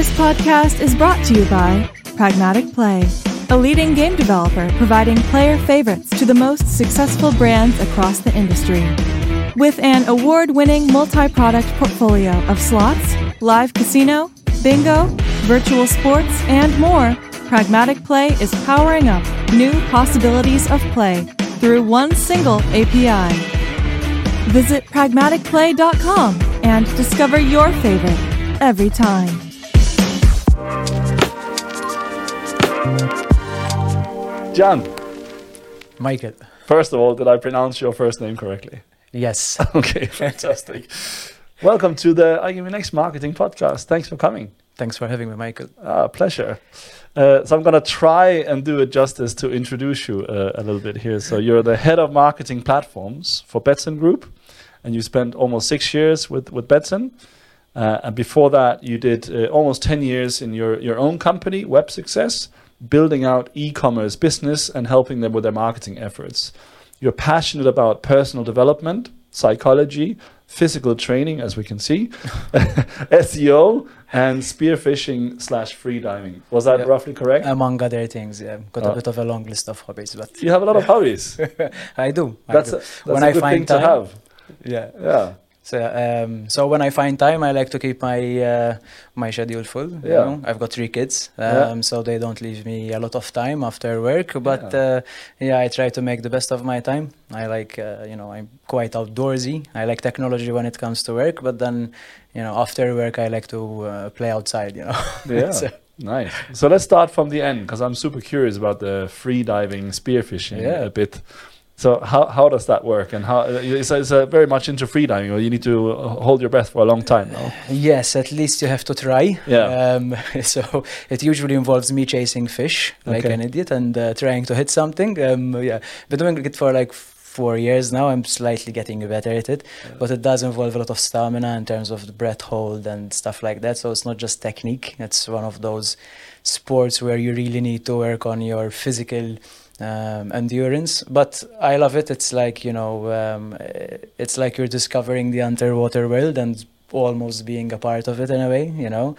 This podcast is brought to you by Pragmatic Play, a leading game developer providing player favorites to the most successful brands across the industry. With an award winning multi product portfolio of slots, live casino, bingo, virtual sports, and more, Pragmatic Play is powering up new possibilities of play through one single API. Visit pragmaticplay.com and discover your favorite every time. Jean, Michael. first of all, did I pronounce your first name correctly? Yes. Okay, fantastic. Welcome to the iGaming NEXT Marketing Podcast. Thanks for coming. Thanks for having me, Michael. Ah, pleasure. Uh, so I'm going to try and do it justice to introduce you uh, a little bit here. So you're the head of marketing platforms for Betsson Group, and you spent almost six years with with Betsson. Uh, and before that, you did uh, almost 10 years in your, your own company, Web Success, building out e commerce business and helping them with their marketing efforts. You're passionate about personal development, psychology, physical training, as we can see, SEO, and spearfishing slash freediving. Was that Yeah. roughly correct? Among other things, yeah. Got Oh. a bit of a long list of hobbies, but you have a lot of hobbies. I do. I That's, do. a, that's When a I good find thing to have. Yeah. Yeah. So, um, so when I find time, I like to keep my uh, my schedule full. You Yeah. know? I've got three kids, um, Yeah. so they don't leave me a lot of time after work. But Yeah. uh, yeah, I try to make the best of my time. I like, uh, you know, I'm quite outdoorsy. I like technology when it comes to work, but then, you know, after work, I like to uh, play outside. You know. Yeah. So- Nice. So let's start from the end because I'm super curious about the free diving, spearfishing Yeah. a bit. So how, how does that work? And how it's, it's uh, very much into free diving, or you need to uh, hold your breath for a long time. No? Yes, at least you have to try. Yeah. Um, so it usually involves me chasing fish like Okay. an idiot and uh, trying to hit something. Um, yeah, been doing it for like four years now. I'm slightly getting better at it, but it does involve a lot of stamina in terms of the breath hold and stuff like that. So it's not just technique. It's one of those sports where you really need to work on your physical um, endurance. But I love it. It's like you know, um, it's like you're discovering the underwater world and almost being a part of it in a way. You know.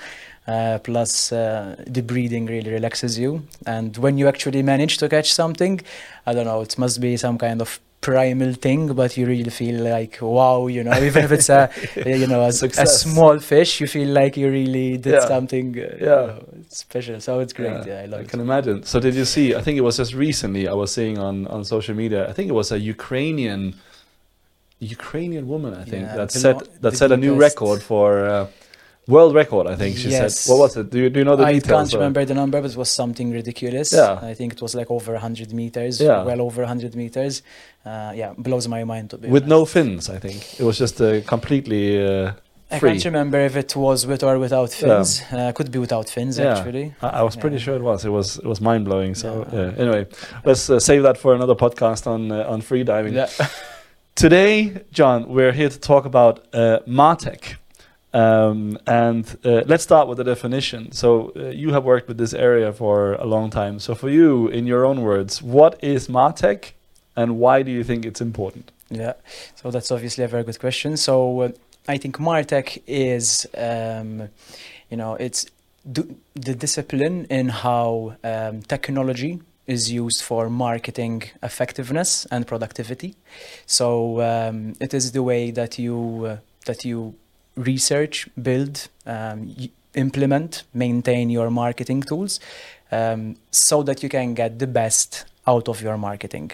Uh, plus, uh, the breathing really relaxes you, and when you actually manage to catch something, I don't know, it must be some kind of primal thing, but you really feel like wow, you know, even if it's a you know a, a small fish, you feel like you really did Yeah. something uh, you Yeah. Special. So it's great. Yeah, I love I it. can imagine. So did you see? I think it was just recently. I was seeing on on social media. I think it was a Ukrainian Ukrainian woman. I think Yeah, that set that the set a new record for. Uh, World record, I think she Yes. said. What was it? Do you, do you know the I details? can't or- remember the number, but it was something ridiculous. Yeah. I think it was like over 100 meters, Yeah. well over 100 meters. Uh, yeah, blows my mind With no fins, I think. It was just uh, completely uh, I free. can't remember if it was with or without Yeah. fins. Uh, could be without fins, Yeah. actually. I, I was pretty Yeah. sure it was. It was it was mind blowing. So Yeah. yeah. Anyway, let's uh, save that for another podcast on uh, on free diving. Yeah. Today, Jean, we're here to talk about uh, Martech. Um, and uh, let's start with the definition. So, uh, you have worked with this area for a long time. So, for you, in your own words, what is Martech and why do you think it's important? Yeah, so that's obviously a very good question. So uh, I think Martech is, um, you know, it's the discipline in how um, technology is used for marketing effectiveness and productivity. So um, it is the way that you uh, that you research, build, um, y- implement, maintain your marketing tools, um, so that you can get the best out of your marketing.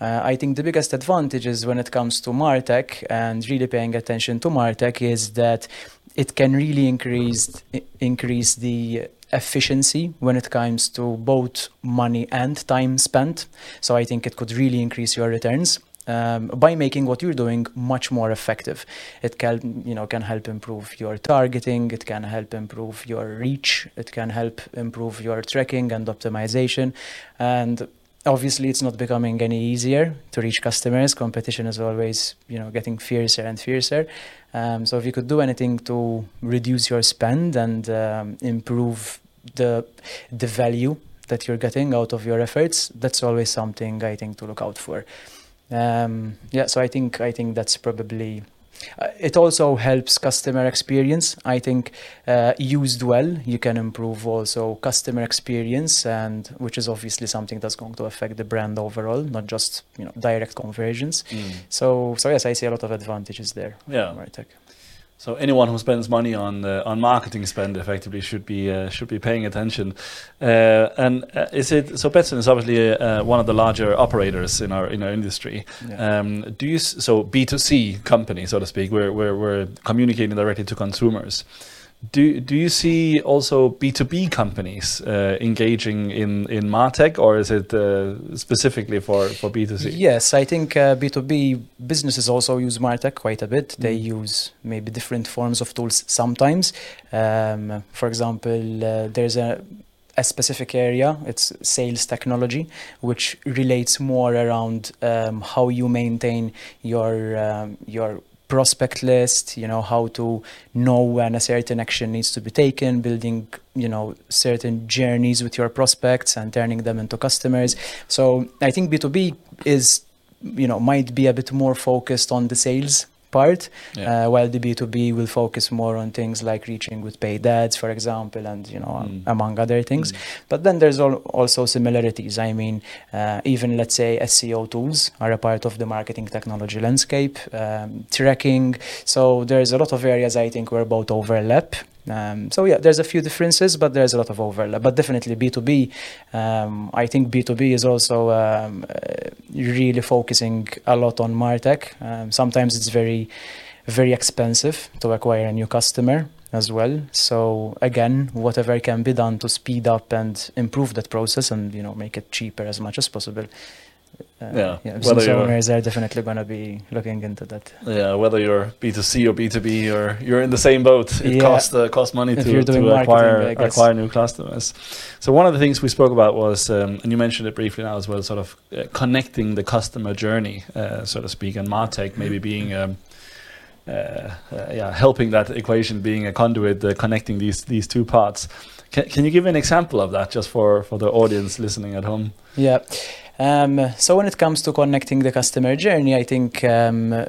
Uh, I think the biggest advantages when it comes to Martech and really paying attention to Martech is that it can really increase increase the efficiency when it comes to both money and time spent. So I think it could really increase your returns. Um, by making what you're doing much more effective, it can you know can help improve your targeting. It can help improve your reach. It can help improve your tracking and optimization, and obviously it's not becoming any easier to reach customers. Competition is always you know getting fiercer and fiercer. Um, so if you could do anything to reduce your spend and um, improve the the value that you're getting out of your efforts that's always something i think to look out for. Um, yeah so i think i think that's probably Uh, it also helps customer experience. I think uh, used well, you can improve also customer experience, and which is obviously something that's going to affect the brand overall, not just you know direct conversions. Mm. So so yes, I see a lot of advantages there. Yeah. Martech. So anyone who spends money on uh, on marketing spend effectively should be uh, should be paying attention. Uh, and uh, is it so? Betsson is obviously uh, one of the larger operators in our in our industry. Yeah. Um, do you so B two C company so to speak? We're, we're we're communicating directly to consumers. Do do you see also B two B companies uh, engaging in in Martech, or is it uh, specifically for for B two C? Yes, I think uh, B2B businesses also use Martech quite a bit. They Mm. use maybe different forms of tools sometimes. Um, for example, uh, there's a a specific area, it's sales technology, which relates more around um, how you maintain your um, your prospect list, you know, how to know when a certain action needs to be taken, building, you know, certain journeys with your prospects and turning them into customers. So I think B2B is, you know, might be a bit more focused on the sales part, Yeah. uh, while the B2B will focus more on things like reaching with paid ads, for example, and, you know, Mm. among other things. Mm. But then there's al- also similarities. I mean, uh, even let's say SEO tools are a part of the marketing technology landscape, um, tracking. So there's a lot of areas I think where both overlap. Um, so yeah, there's a few differences, but there's a lot of overlap. But definitely B2B, um, I think B2B is also um, uh, really focusing a lot on Martech. Um, sometimes it's very, very expensive to acquire a new customer as well. So again, whatever can be done to speed up and improve that process and you know make it cheaper as much as possible. Uh, Yeah, yeah business owners are definitely going to be looking into that. Yeah, whether you're B two C or B two B, or you're in the same boat. It Yeah. costs uh, costs money If to, to acquire acquire new customers. So one of the things we spoke about was, um, and you mentioned it briefly now as well, sort of uh, connecting the customer journey, uh, so to speak, and Martech maybe being. Um, uh, uh, yeah, helping that equation, being a conduit, uh, connecting these these two parts. Can, can you give an example of that, just for, for the audience listening at home? Yeah. Um, so when it comes to connecting the customer journey, I think um,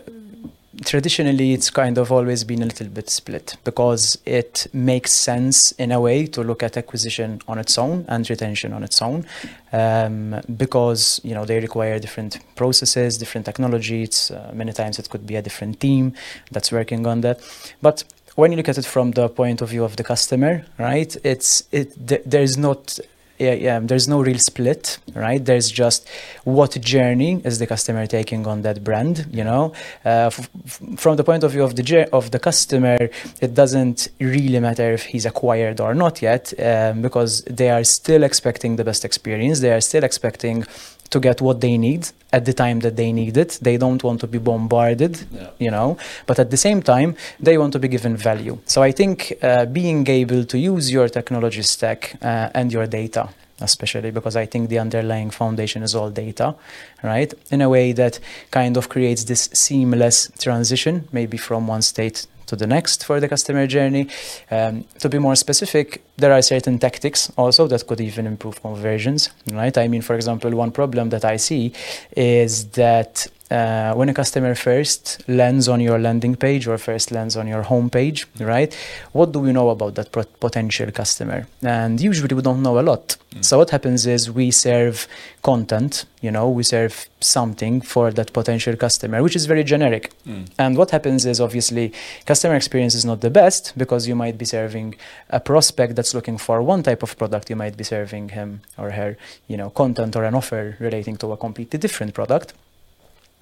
traditionally it's kind of always been a little bit split because it makes sense in a way to look at acquisition on its own and retention on its own um, because you know they require different processes, different technologies. Uh, many times it could be a different team that's working on that, but when you look at it from the point of view of the customer, right? It's it th- there's not yeah, yeah, there's no real split, right? There's just what journey is the customer taking on that brand, you know? Uh, f- from the point of view of the of the customer, it doesn't really matter if he's acquired or not yet, um, because they are still expecting the best experience. They are still expecting to get what they need at the time that they need it. They don't want to be bombarded Yeah. you know but at the same time they want to be given value so i think uh, being able to use your technology stack uh, and your data especially because i think the underlying foundation is all data right in a way that kind of creates this seamless transition maybe from one state to the next for the customer journey. Um, to be more specific, there are certain tactics also that could even improve conversions, right? I mean, for example, one problem that I see is that uh, when a customer first lands on your landing page or first lands on your homepage, right? What do we know about that pro- potential customer? And usually we don't know a lot. Mm. So what happens is we serve content, you know, we serve something for that potential customer, which is very generic. Mm. And what happens is obviously customer experience is not the best because you might be serving a prospect that's looking for one type of product. You might be serving him or her, you know, content or an offer relating to a completely different product.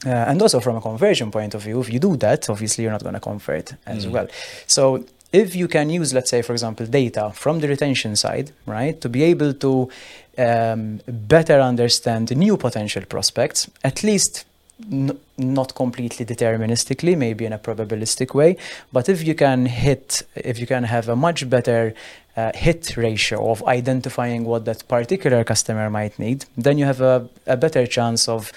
Uh, and also from a conversion point of view, if you do that, obviously you're not going to convert as Mm. well. So if you can use, let's say, for example, data from the retention side, right, to be able to um, better understand new potential prospects, at least n- not completely deterministically, maybe in a probabilistic way, but if you can hit, if you can have a much better uh, hit ratio of identifying what that particular customer might need, then you have a, a better chance of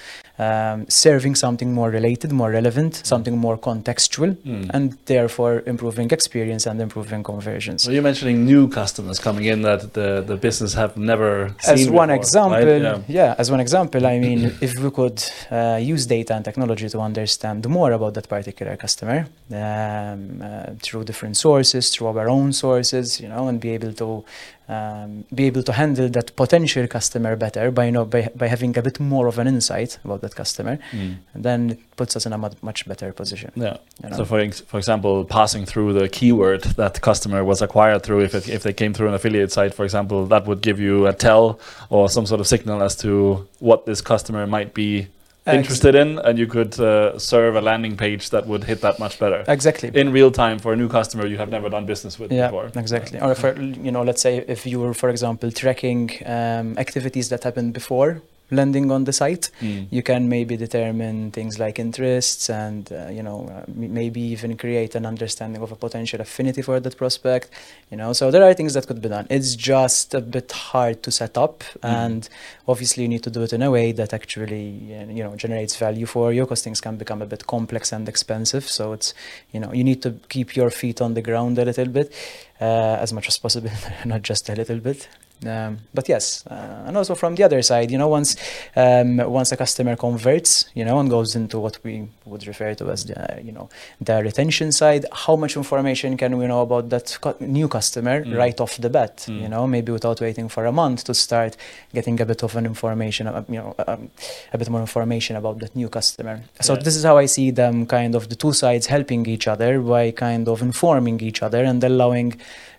um, serving something more related, more relevant, something more contextual, Mm. and therefore improving experience and improving conversions. So you're mentioning new customers coming in that the, the business have never seen as one before, example, right? yeah. as one example, I mean, if we could uh, use data and technology to understand more about that particular customer um, uh, through different sources, through our own sources, you know, and be able to um, be able to handle that potential customer better by you know by, by having a bit more of an insight about that customer, Mm. then it puts us in a much, better position. Yeah. You know? So for ex- for example, passing through the keyword that customer was acquired through, if it, if they came through an affiliate site, for example, that would give you a tell or some sort of signal as to what this customer might be interested in, and you could uh, serve a landing page that would hit that much better Exactly. in real time for a new customer you have never done business with yeah, before. exactly. Or for you know, let's say if you were, for example, tracking um, activities that happened before landing on the site, Mm. you can maybe determine things like interests and uh, you know uh, m- maybe even create an understanding of a potential affinity for that prospect. You know, so there are things that could be done. It's just a bit hard to set up, and obviously you need to do it in a way that actually uh, you know generates value for you, because things can become a bit complex and expensive. So it's you know you need to keep your feet on the ground a little bit uh, as much as possible, not just a little bit. Um, but yes, uh, and also from the other side, you know, once um, once a customer converts, you know, and goes into what we would refer to as the you know the retention side, how much information can we know about that cu- new customer Mm. right off the bat? Mm. You know, maybe without waiting for a month to start getting a bit of an information, uh, you know, um, a bit more information about that new customer. So Yeah. this is how I see them, kind of the two sides helping each other by kind of informing each other and allowing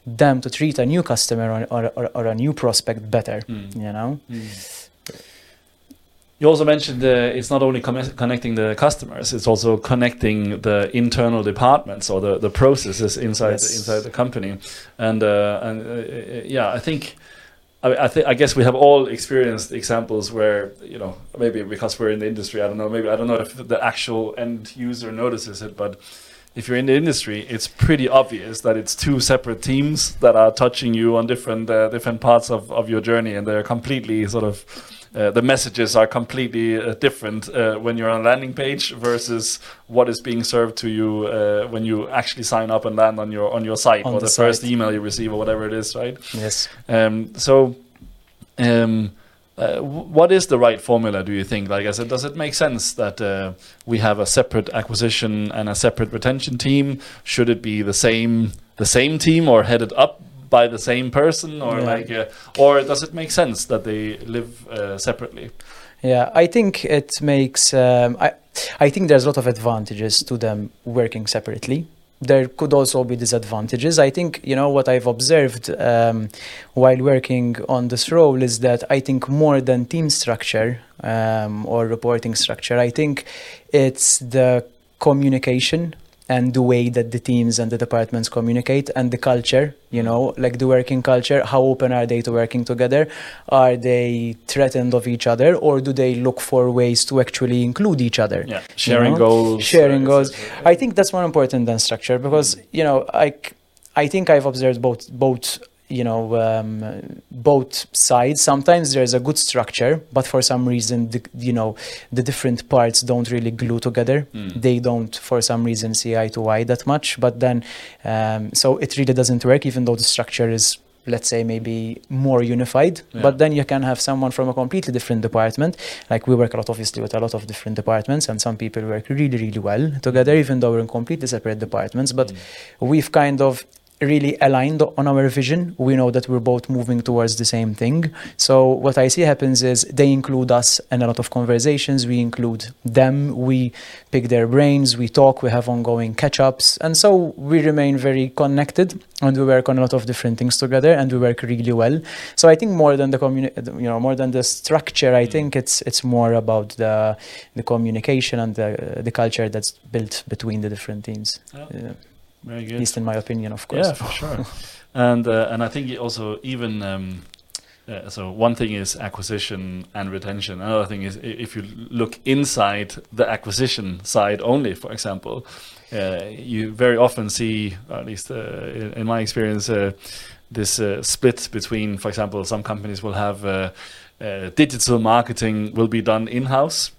them to treat a new customer or, or, or, a new prospect better. Mm. You know, You also mentioned uh, it's not only com- connecting the customers; it's also connecting the internal departments or the, the processes inside Yes. the, inside the company. And uh, and uh, yeah, I think I, I think I guess we have all experienced examples where you know maybe because we're in the industry, I don't know. Maybe I don't know if the actual end user notices it, but if you're in the industry, it's pretty obvious that it's two separate teams that are touching you on different uh, different parts of, of your journey, and they're completely sort of uh, the messages are completely uh, different uh, when you're on a landing page versus what is being served to you uh, when you actually sign up and land on your on your site On or the the, first email you receive or whatever it is, right? yes. Um, so, um, uh, what is the right formula? Do you think? Like I said, does it make sense that uh, we have a separate acquisition and a separate retention team? Should it be the same the same team or headed up by the same person, or Yeah. like, uh, or does it make sense that they live uh, separately? Yeah, I think it makes. Um, I I think there's a lot of advantages to them working separately. There could also be disadvantages. I think you know what I've observed um, while working on this role is that I think more than team structure um, or reporting structure, I think it's the communication and the way that the teams and the departments communicate and the culture you know like the working culture how open are they to working together are they threatened of each other or do they look for ways to actually include each other Yeah, sharing know, goals. sharing goals. i think that's more important than structure because you know i think i've observed both both you know um, both sides sometimes there's a good structure but for some reason the, you know the different parts don't really glue together Mm. they don't for some reason see eye to eye that much but then um, so it really doesn't work even though the structure is let's say maybe more unified Yeah. but then you can have someone from a completely different department like we work a lot obviously with a lot of different departments and some people work really really well together even though we're in completely separate departments but Mm. we've kind of really aligned on our vision. We know that we're both moving towards the same thing. So what I see happens is they include us in a lot of conversations. We include them. We pick their brains. We talk. We have ongoing catch-ups, and so we remain very connected. And we work on a lot of different things together, and we work really well. So I think more than the communi- you know, more than the structure, I Mm. think it's it's more about the the communication and the the culture that's built between the different teams. Yeah. Very at least in my opinion, of course. Yeah, for sure. and uh, and I think also even um, uh, so one thing is acquisition and retention. Another thing is if you look inside the acquisition side only, for example, uh, you very often see, at least uh, in, in my experience, uh, this uh, split between, for example, some companies will have. Uh, uh, digital marketing will be done in-house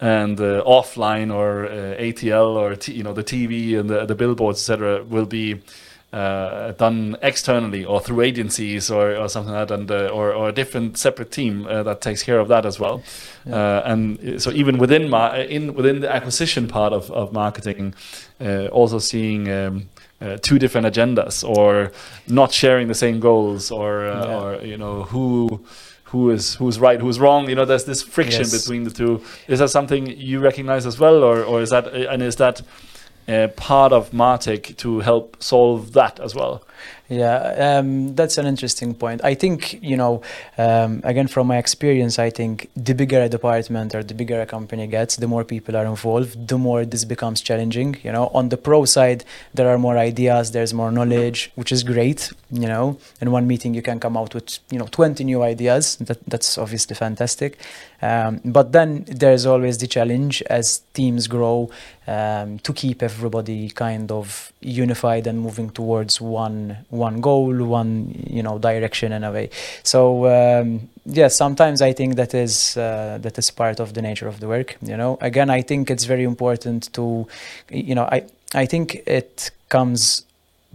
and uh, offline or uh, ATL or t- you know the TV and the, the billboards, etc., will be uh, done externally or through agencies or, or something like that, and uh, or, or a different separate team uh, that takes care of that as well. Yeah. Uh, and so even within ma- in within the acquisition part of of marketing, uh, also seeing. Um, uh, two different agendas, or not sharing the same goals, or uh, Yeah. or you know who who is who's right, who's wrong. You know, there's this friction Yes. between the two. Is that something you recognize as well, or or is that and is that uh, part of Martech to help solve that as well? Yeah, um, that's an interesting point. I think, you know, um, again, from my experience, I think the bigger a department or the bigger a company gets, the more people are involved, the more this becomes challenging. You know, on the pro side, there are more ideas, there's more knowledge, which is great. You know, in one meeting, you can come out with, you know, 20 new ideas. That, that's obviously fantastic. Um, but then there's always the challenge as teams grow um, to keep everybody kind of unified and moving towards one one goal, one you know direction in a way. So um, yeah, sometimes I think that is uh, that is part of the nature of the work. You know, again, I think it's very important to, you know, I I think it comes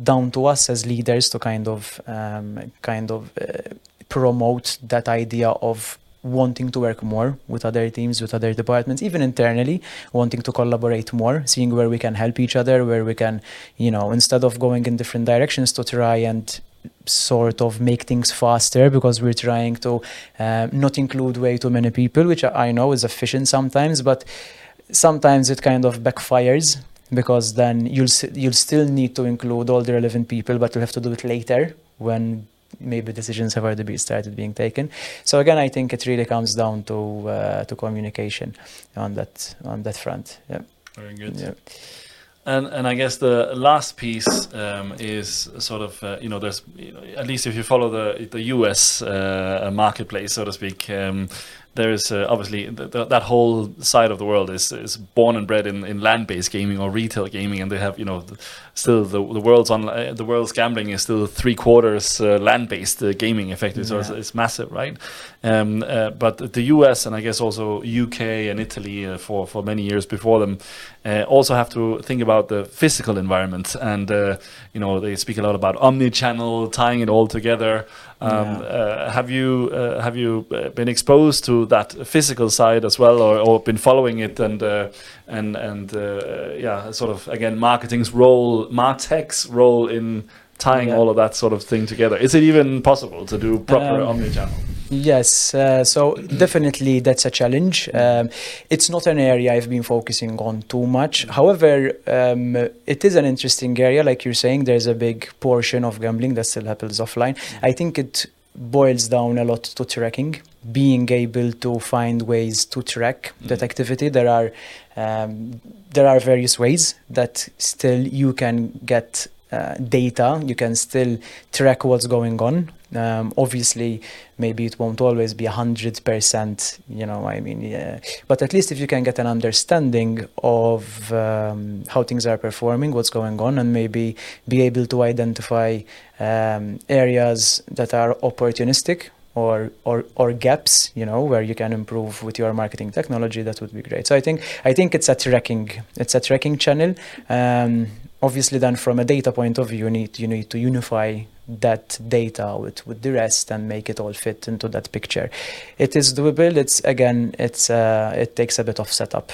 down to us as leaders to kind of um, kind of uh, promote that idea of wanting to work more with other teams, with other departments, even internally, wanting to collaborate more, seeing where we can help each other, where we can, you know, instead of going in different directions to try and sort of make things faster because we're trying to um, not include way too many people, which I know is efficient sometimes, but sometimes it kind of backfires because then you'll you'll still need to include all the relevant people, but you'll have to do it later when maybe decisions have already been started being taken. So again, I think it really comes down to uh, to communication on that on that front. Yeah. Very good. yeah. And and I guess the last piece um, is sort of uh, you know there's you know, at least if you follow the the U.S. Uh, marketplace so to speak. Um, there's uh, obviously th- th- that whole side of the world is, is born and bred in, in land-based gaming or retail gaming, and they have you know th- still the the world's on uh, the world's gambling is still three quarters uh, land-based uh, gaming effectively, so it's, Yeah. it's massive, right? Um, uh, but the U.S. and I guess also UK and Italy uh, for for many years before them uh, also have to think about the physical environment, and uh, you know they speak a lot about omni-channel, tying it all together. Um, Yeah. uh, have you uh, have you uh, been exposed to that physical side as well, or, or been following it and uh, and and uh, yeah, sort of again marketing's role, Martech's role in tying Yeah. all of that sort of thing together? Is it even possible to do proper Um, omni-channel? Yes, uh, so definitely that's a challenge. Um, it's not an area I've been focusing on too much. However, um, it is an interesting area. Like you're saying, there's a big portion of gambling that still happens offline. I think it boils down a lot to tracking, being able to find ways to track that Mhm. activity. There are um, there are various ways that still you can get uh, data. You can still track what's going on. Um, obviously, maybe it won't always be a hundred percent. You know, I mean, yeah. But at least if you can get an understanding of um, how things are performing, what's going on, and maybe be able to identify um, areas that are opportunistic or, or or gaps, you know, where you can improve with your marketing technology, that would be great. So I think I think it's a tracking it's a tracking channel. Um, obviously, then from a data point of view, you need you need to unify that data with, with the rest and make it all fit into that picture. It is doable. It's again, it's uh, it takes a bit of setup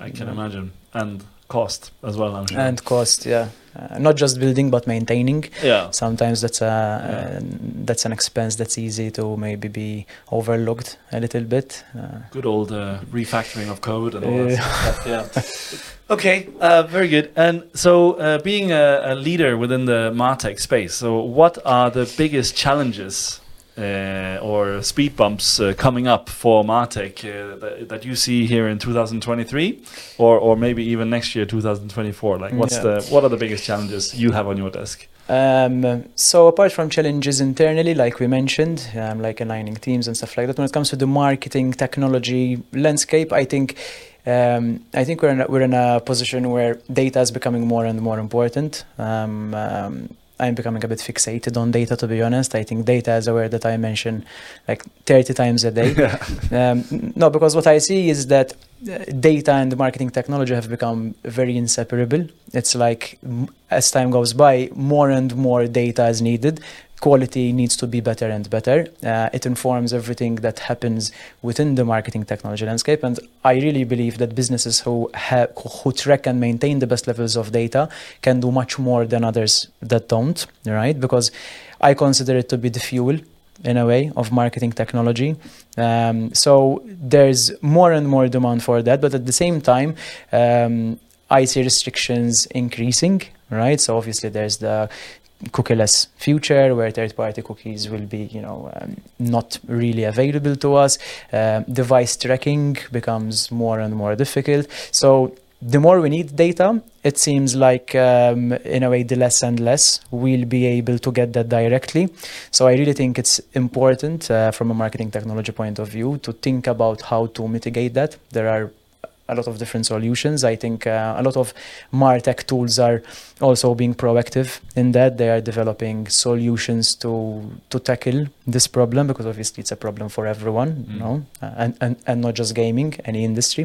I can Yeah. imagine, and cost as well. I'm sure. and cost. Yeah, uh, not just building but maintaining. yeah, Sometimes that's a Yeah. uh, that's an expense that's easy to maybe be overlooked a little bit. Uh, good old uh, refactoring of code and all that Yeah. Okay, uh, very good. And so, uh, being a, a leader within the Martech space, so what are the biggest challenges or speed bumps uh, coming up for Martech uh, that, that you see here in 2023, or or maybe even next year, 2024? Like, what's Yeah. the what are the biggest challenges you have on your desk? Um, so apart from challenges internally, like we mentioned, um, like aligning teams and stuff like that, when it comes to the marketing technology landscape, I think um, I think we're in a, we're in a position where data is becoming more and more important. Um, um, I'm becoming a bit fixated on data, to be honest. I think data is a word that I mention like 30 times a day. um, no, because what I see is that uh, data and marketing technology have become very inseparable. It's like as time goes by, more and more data is needed. Quality needs to be better and better. Uh, it informs everything that happens within the marketing technology landscape, and I really believe that businesses who have who track and maintain the best levels of data can do much more than others that don't. Right? Because I consider it to be the fuel in a way of marketing technology. Um, so there's more and more demand for that, but at the same time, um, I see restrictions increasing, right? So obviously there's the cookieless future where third-party cookies will be, you know, um, not really available to us. Um, device tracking becomes more and more difficult. So the more we need data, it seems like um, in a way the less and less we'll be able to get that directly. So I really think it's important uh, from a marketing technology point of view to think about how to mitigate that. There are a lot of different solutions. I think uh, a lot of Martech tools are also being proactive in that they are developing solutions to to tackle this problem because obviously it's a problem for everyone, you Mm. know, uh, and, and and not just gaming, any industry.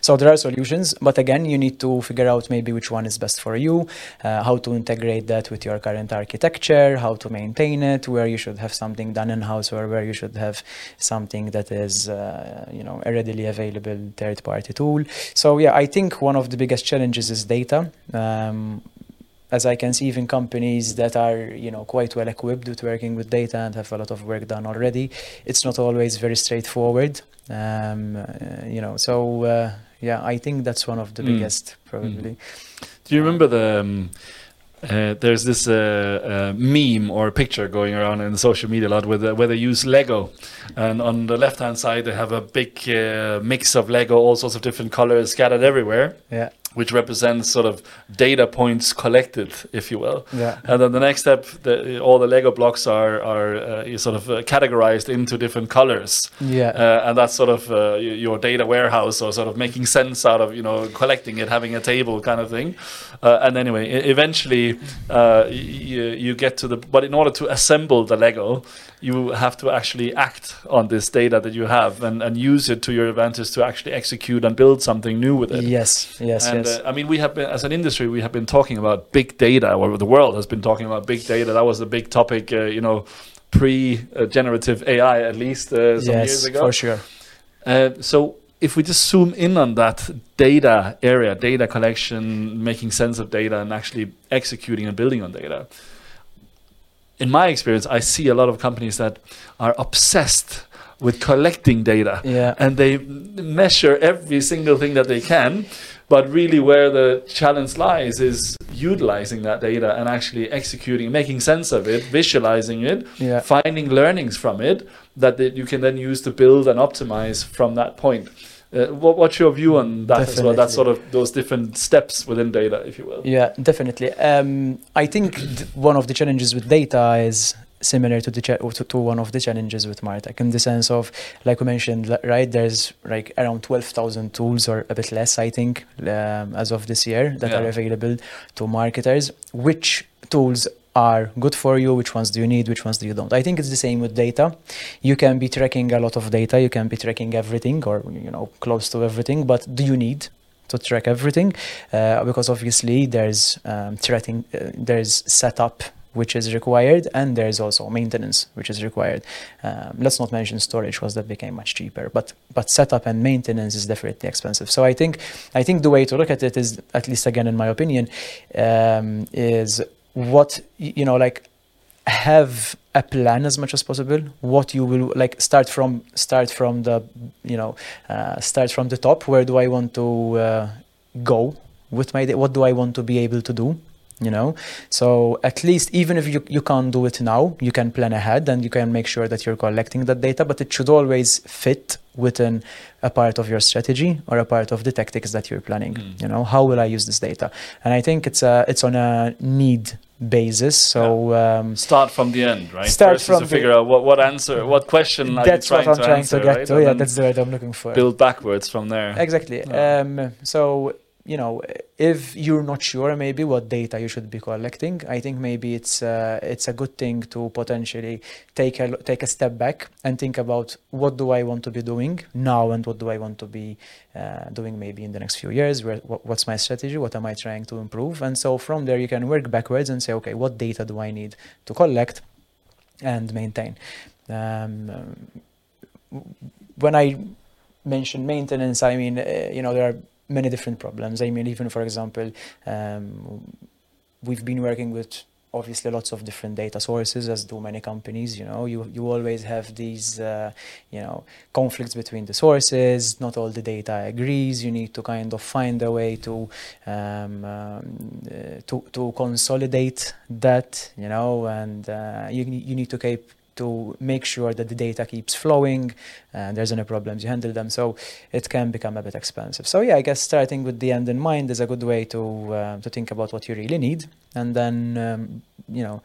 So there are solutions, but again, you need to figure out maybe which one is best for you, uh, how to integrate that with your current architecture, how to maintain it, where you should have something done in house or where you should have something that is, uh, you know, a readily available third-party tool. So yeah, I think one of the biggest challenges is data. Um, as I can see, even companies that are, you know, quite well equipped with working with data and have a lot of work done already, it's not always very straightforward. Um, uh, you know, so uh, yeah, I think that's one of the Mm. biggest probably. Do you remember the? Um, uh, there's this uh, uh, meme or picture going around in social media a lot with, uh, where they use Lego, and on the left hand side they have a big uh, mix of Lego, all sorts of different colors scattered everywhere, Yeah, which represents sort of data points collected, if you will. yeah, And then the next step, the, all the Lego blocks are are uh, sort of uh, categorized into different colors, yeah, uh, and that's sort of uh, your data warehouse, or sort of making sense out of you know collecting it, having a table kind of thing. Uh, and anyway, eventually uh, you, you get to the. But in order to assemble the Lego, you have to actually act on this data that you have and, and use it to your advantage to actually execute and build something new with it. yes, yes, And yes. uh, I mean, we have been, as an industry, we have been talking about big data, or the world has been talking about big data. That was the big topic, uh, you know, pre-generative AI, at least uh, some yes, years ago. for sure. Uh, so, if we just zoom in on that data area, data collection, making sense of data, and actually executing and building on data. In my experience, I see a lot of companies that are obsessed with collecting data Yeah, and they measure every single thing that they can. But really, where the challenge lies is utilizing that data and actually executing, making sense of it, visualizing it, yeah. finding learnings from it that that you can then use to build and optimize from that point. Uh, what, what's your view on that as well? That's sort of those different steps within data, if you will. Yeah, definitely. Um, I think th- one of the challenges with data is similar to the to, to one of the challenges with Martech in the sense of, like we mentioned, right? There's like around twelve thousand tools or a bit less, I think, um, as of this year that are available to marketers. Which tools are good for you? Which ones do you need? Which ones do you don't? I think it's the same with data. You can be tracking a lot of data. You can be tracking everything or you know close to everything. But do you need to track everything? uh, because obviously there's um, threatening, uh, there's setup which is required, and there's also maintenance which is required. Um, let's not mention storage, because that became much cheaper. But but setup and maintenance is definitely expensive. So I think I think the way to look at it is, at least again in my opinion, um, is what you know like have a plan as much as possible what you will like start from start from the you know uh, start from the top where do i want to uh, go with my day what do i want to be able to do you know so at least even if you, you can't do it now you can plan ahead and you can make sure that you're collecting that data but it should always fit within a part of your strategy or a part of the tactics that you're planning Mm. you know how will i use this data and i think it's a it's on a need basis so um, Start from the end, right? Start from to the- figure out what, what answer, what question that's what i'm to trying answer, to get right? to yeah that's the word i'm looking for build backwards from there. Exactly. Yeah. Um, so you know, if you're not sure maybe what data you should be collecting, I think maybe it's uh, it's a good thing to potentially take a take a step back and think about what do I want to be doing now and what do I want to be uh, doing maybe in the next few years. Where what, what's my strategy? What am I trying to improve? And so from there you can work backwards and say, okay, what data do I need to collect and maintain? Um, when I mention maintenance, I mean, uh, you know, there are many different problems. I mean, even for example, um, we've been working with obviously lots of different data sources as do many companies you know. You you always have these uh, you know conflicts between the sources. Not all the data agrees. You need to kind of find a way to um, um, to to consolidate that you know and uh, you you need to keep to make sure that the data keeps flowing and there's no problems you handle them. So it can become a bit expensive. So yeah i guess starting with the end in mind is a good way to uh, to think about what you really need and then um, you know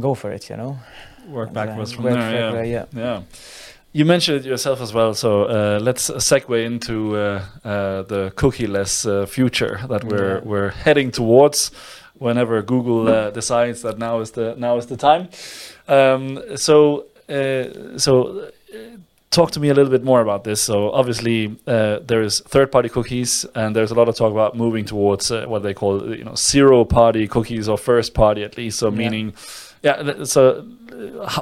go for it you know? Work backwards from work there yeah. yeah. Yeah. You mentioned it yourself as well so uh, let's segue into uh, uh, the cookieless uh, future that we're Yeah. we're heading towards whenever Google uh, decides that now is the now is the time. Um, so uh, so uh, talk to me a little bit more about this. So obviously uh, there is third-party cookies, and there's a lot of talk about moving towards uh, what they call you know zero-party cookies or first-party at least. So Yeah. meaning, yeah. So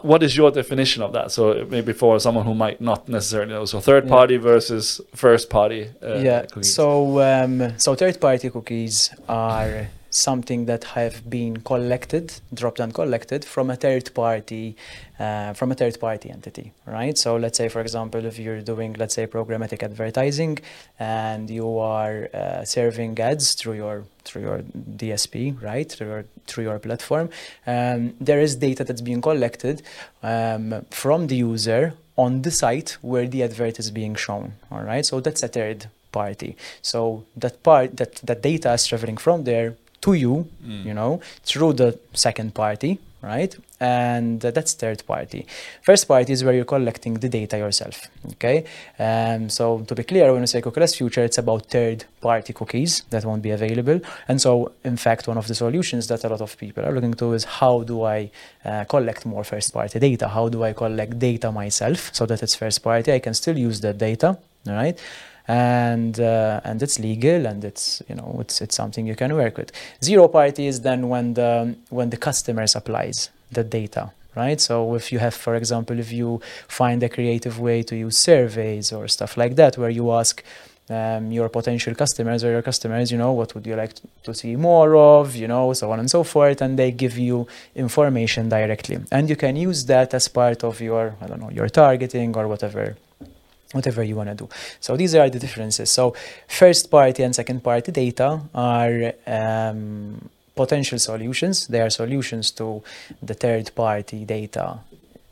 what is your definition of that? So maybe for someone who might not necessarily know. So third-party versus first-party. Uh, yeah cookies. so um, so third party cookies are something that have been collected dropped and collected from a third party uh, from a third party entity right? So let's say for example if you're doing let's say programmatic advertising and you are uh, serving ads through your through your DSP right? Through your through your platform um, there is data that's being collected um, from the user on the site where the advert is being shown all right? So that's a third party. So that part that that data is traveling from there to you Mm. you know through the second party right? And uh, that's third party. First party is where you're collecting the data yourself okay? Um, so to be clear when we say cookieless future it's about third party cookies that won't be available. And so in fact one of the solutions that a lot of people are looking to is how do i uh, collect more first party data? How do i collect data myself so that it's first party? I can still use that data all right and uh, and it's legal and it's you know it's it's something you can work with. Zero party is then when the when the customer supplies the data right? So if you have for example if you find a creative way to use surveys or stuff like that where you ask um, your potential customers or your customers you know what would you like to see more of you know so on and so forth and they give you information directly. And you can use that as part of your i don't know your targeting or whatever whatever you want to do. So these are the differences. So first party and second party data are um, potential solutions. They are solutions to the third party data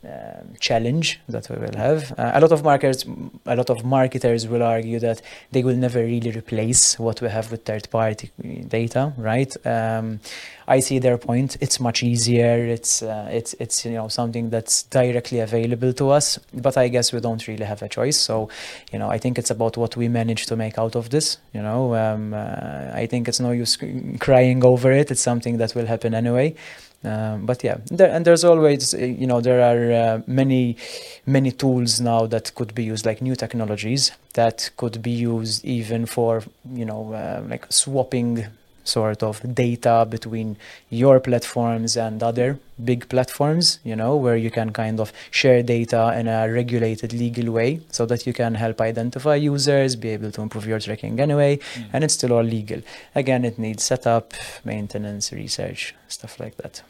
um, challenge that we will have. Uh, a lot of marketers, a lot of marketers will argue that they will never really replace what we have with third party data, right? Um, I see their point. It's much easier. It's uh, it's it's you know something that's directly available to us. But I guess we don't really have a choice. So, you know, I think it's about what we manage to make out of this. You know, um, uh, I think it's no use crying over it. It's something that will happen anyway. Um, but yeah, there, and there's always, uh, you know, there are uh, many, many tools now that could be used, like new technologies that could be used even for, you know, uh, like swapping sort of data between your platforms and other big platforms, you know, where you can kind of share data in a regulated legal way so that you can help identify users, be able to improve your tracking anyway, Mm. and it's still all legal. Again, it needs setup, maintenance, research, stuff like that.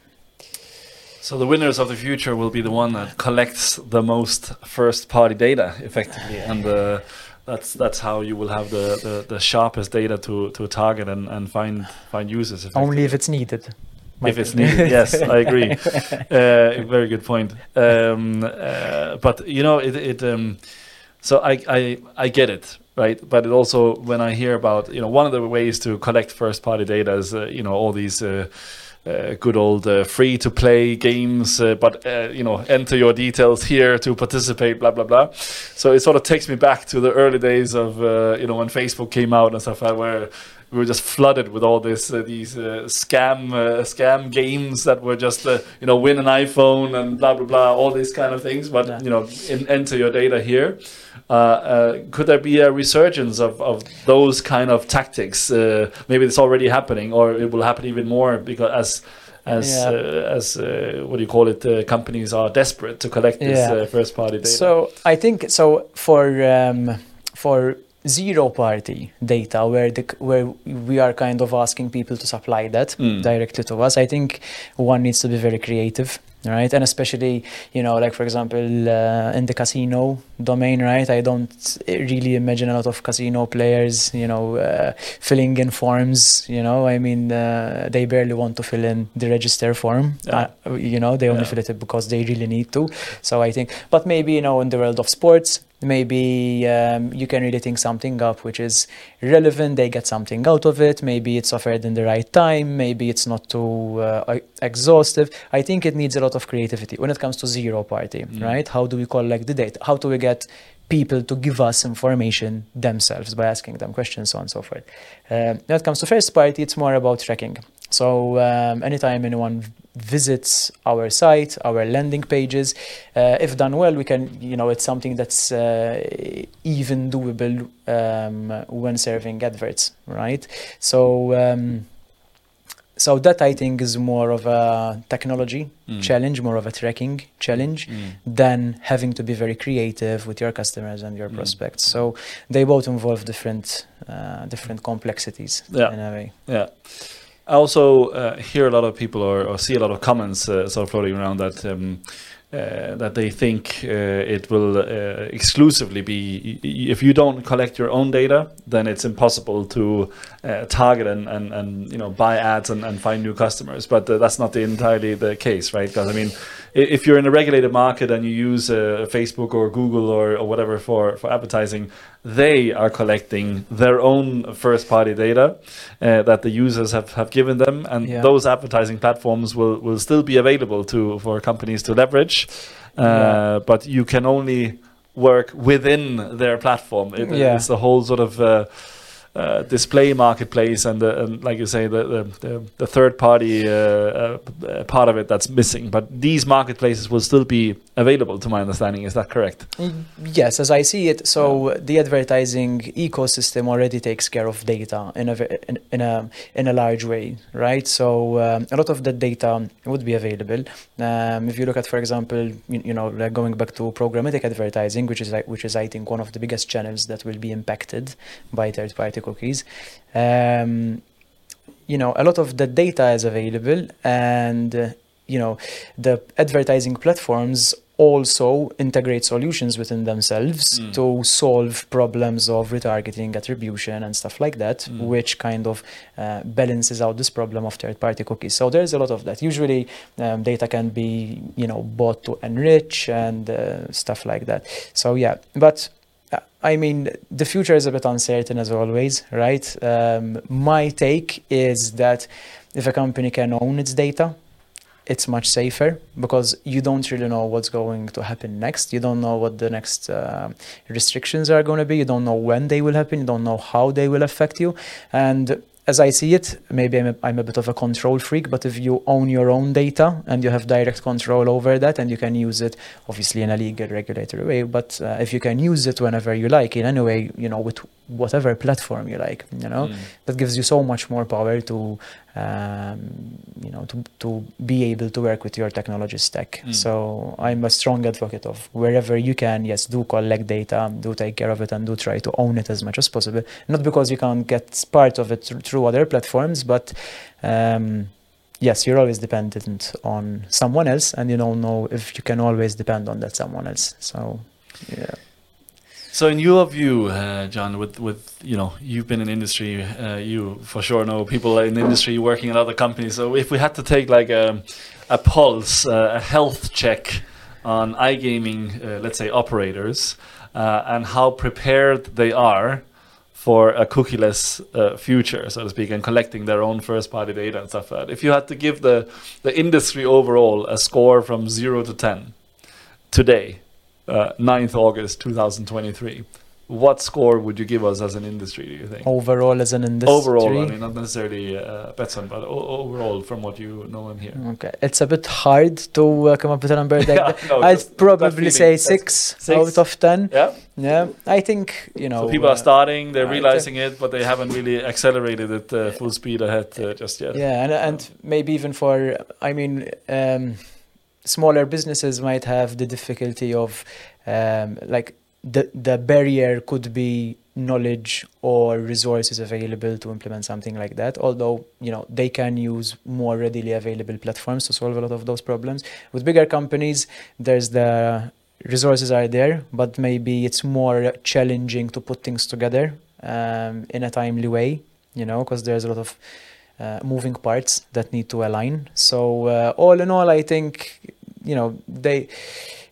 So the winners of the future will be the one that collects the most first-party data, effectively, and uh, that's that's how you will have the, the, the sharpest data to, to target and, and find find users. Only if it's needed. if it's needed. yes, I agree. Uh, very good point. Um, uh, but you know, it, it um, so I, I I get it, right? But it also when I hear about you know one of the ways to collect first party data is uh, you know all these. Uh, good old uh, free to play games, uh, but uh, you know, enter your details here to participate, blah blah blah. So it sort of takes me back to the early days of uh, you know when Facebook came out and stuff like where we were just flooded with all this uh, these uh, scam uh, scam games that were just uh, you know win an iPhone and blah blah blah all these kind of things. But Yeah. you know, in, enter your data here. Uh, uh, could there be a resurgence of, of those kind of tactics? Uh, maybe it's already happening, or it will happen even more because as as Yeah. uh, as uh, what do you call it? Uh, companies are desperate to collect this Yeah. uh, first party data. So I think so for um, for zero party data where the where we are kind of asking people to supply that Mm. directly to us. I think one needs to be very creative. Right, and especially you know, like for example, uh, in the casino domain, right? I don't really imagine a lot of casino players, you know, uh, filling in forms. You know, I mean, uh, they barely want to fill in the register form. Yeah. Uh, you know, they only Yeah. fill it because they really need to. So I think, but maybe you know, in the world of sports, maybe um, you can really think something up which is relevant. They get something out of it. Maybe it's offered in the right time. Maybe it's not too uh, exhaustive. I think it needs a lot of creativity when it comes to zero party, Mm. right? How do we collect the data? How do we get people to give us information themselves by asking them questions, so on and so forth. Um, when it comes to first party, it's more about tracking. So um, anytime anyone visits our site, our landing pages, uh, if done well, we can, you know, it's something that's uh, even doable um, when serving adverts, right? So. Um, so that I think is more of a technology Mm. challenge, more of a tracking challenge Mm. than having to be very creative with your customers and your Mm. prospects. So they both involve different uh, different complexities Yeah. in a way. Yeah. I also uh, hear a lot of people or, or see a lot of comments uh, sort of floating around that um, uh, that they think uh, it will uh, exclusively be if you don't collect your own data, then it's impossible to uh, target and, and, and you know buy ads and, and find new customers. But that's not the entirely the case, right? Because I mean, if you're in a regulated market and you use uh, Facebook or Google or, or whatever for, for advertising, they are collecting their own first party data uh, that the users have, have given them and Yeah. those advertising platforms will, will still be available to for companies to leverage uh, Yeah. but you can only work within their platform it, Yeah. it's the whole sort of uh, display marketplace and, the, and like you say the the, the, third party uh, uh, part of it that's missing. But these marketplaces will still be available to my understanding is that correct Yes, as I see it, so the advertising ecosystem already takes care of data in a in, in a in a large way, right? So um, a lot of that data would be available. Um, if you look at, for example, you, you know, like going back to programmatic advertising, which is like- which is I think one of the biggest channels that will be impacted by third-party cookies. Um, you know, a lot of the data is available, and uh, you know, the advertising platforms also integrate solutions within themselves Mm. to solve problems of retargeting, attribution, and stuff like that, Mm. which kind of uh, balances out this problem of third-party cookies. So there's a lot of that. Usually, um, data can be, you know, bought to enrich and uh, stuff like that. So yeah, but. uh, I mean, the future is a bit uncertain as always, right? Um, my take is that if a company can own its data, it's much safer because you don't really know what's going to happen next. You don't know what the next uh, restrictions are going to be. You don't know when they will happen. You don't know how they will affect you. And as I see it, maybe I'm a, I'm a bit of a control freak, but if you own your own data and you have direct control over that and you can use it, obviously in a legal regulatory way, but uh, if you can use it whenever you like, in any way, you know, with whatever platform you like, you know, Mm. that gives you so much more power to um, you know to, to be able to work with your technology stack. Mm. so i'm a strong advocate of wherever you can yes do collect data do take care of it and do try to own it as much as possible. Not because you can't get part of it through other platforms but um, yes you're always dependent on someone else and you don't know if you can always depend on that someone else. So yeah So, in your view, uh, Jean, with with you know you've been in industry, uh, you for sure know people in industry working in other companies. So, if we had to take like a a pulse, uh, a health check on iGaming, uh, let's say operators, uh, and how prepared they are for a cookieless uh, future, so to speak, and collecting their own first-party data and stuff like that. If you had to give the the industry overall a score from zero to ten today, uh, 9th August 2023, what score would you give us as an industry? Do you think? Overall, as an industry. Overall, I mean, not necessarily uh, Betsson, but o- overall, from what you know and hear. Okay, it's a bit hard to uh, come up with a number. Like Yeah, no, I'd probably say six, six? out of ten. Yeah. Yeah, I think you know. so people uh, are starting, they're realizing it, but they haven't really accelerated it uh, full speed ahead uh, just yet. Yeah, and and maybe even for I mean, um, smaller businesses might have the difficulty of um, like the the barrier could be knowledge or resources available to implement something like that. Although you know they can use more readily available platforms to solve a lot of those problems. With bigger companies, there's the resources are there, but maybe it's more challenging to put things together um, in a timely way. You know, because there's a lot of uh, moving parts that need to align. So uh, all in all, I think you know they,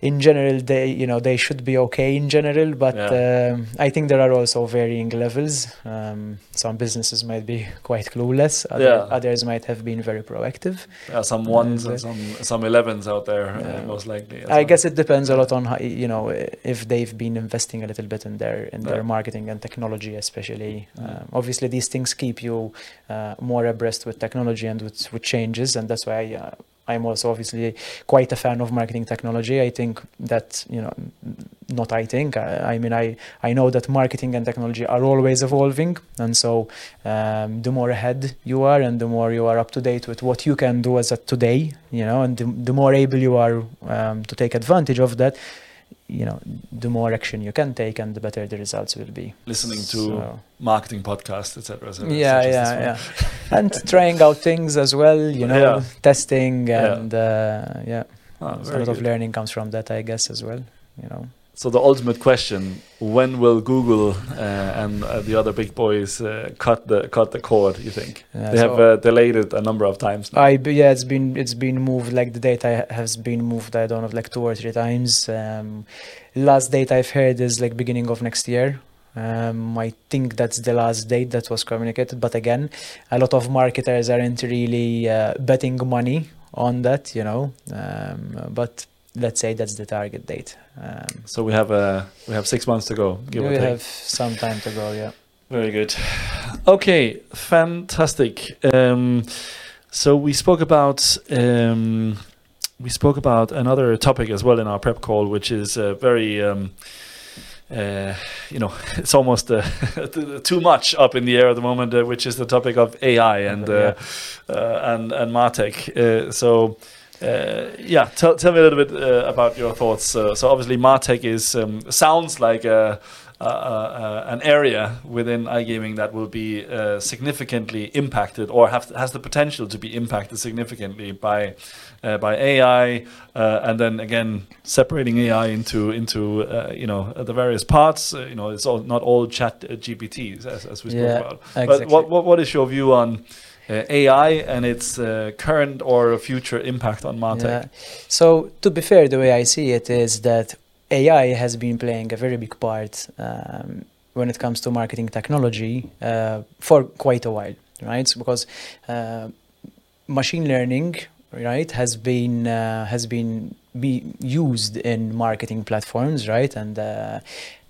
in general, they you know they should be okay in general. But Yeah. um, I think there are also varying levels. Um, some businesses might be quite clueless. Other, Yeah. Others might have been very proactive. Are some ones Yeah, and some some elevens out there, uh, most likely. I guess it depends a lot on how, you know if they've been investing a little bit in their in Yeah. their marketing and technology, especially. Mm. Um, obviously, these things keep you uh, more abreast with technology and with, with changes, and that's why uh, I'm also obviously quite a fan of marketing technology. I think that you know, not I think. I, I mean, I I know that marketing and technology are always evolving, and so um, the more ahead you are, and the more you are up to date with what you can do as a today, you know, and the, the more able you are um, to take advantage of that, you know, the more action you can take, and the better the results will be. listening to So- marketing podcasts, etc. Et yeah, yeah, yeah, and trying out things as well. You know, Yeah. testing Yeah. and uh, yeah, Ah, a lot of learning comes from that, I guess, as well. You know. So the ultimate question: When will Google uh, and uh, the other big boys uh, cut the cut the cord? You think Yeah, they have so- uh, delayed it a number of times? Now. I yeah, it's been it's been moved like the data ha- has been moved. I don't know, like two or three times. Um, last date I've heard is like beginning of next year. Um, I think that's the last date that was communicated. But again, a lot of marketers aren't really uh, betting money on that, you know. Um, but let's say that's the target date. Um, so we have uh, we have six months to go. We have some time to go. Yeah. Very good. Okay, fantastic. Um, so we spoke about um, we spoke about another topic as well in our prep call, which is uh, very. Um, uh, you know, it's almost uh, too much up in the air at the moment, uh, which is the topic of AI and uh, uh, and and Martech. Uh, so, uh, yeah, tell tell me a little bit uh, about your thoughts. Uh, so, obviously, Martech is um, sounds like a, uh, uh, an area within iGaming that will be uh, significantly impacted, or have has the potential to be impacted significantly by uh, by AI, uh, and then again separating AI into into uh, you know the various parts. Uh, you know, it's all not all Chat uh, GPTs as, as we spoke Yeah, about. Exactly. But what, what what is your view on uh, AI and its uh, current or future impact on Martech? Yeah. So to be fair, the way I see it is that AI has been playing a very big part um, when it comes to marketing technology uh, for quite a while, right? Because uh, machine learning, right, has been uh, has been be used in marketing platforms, right, and uh,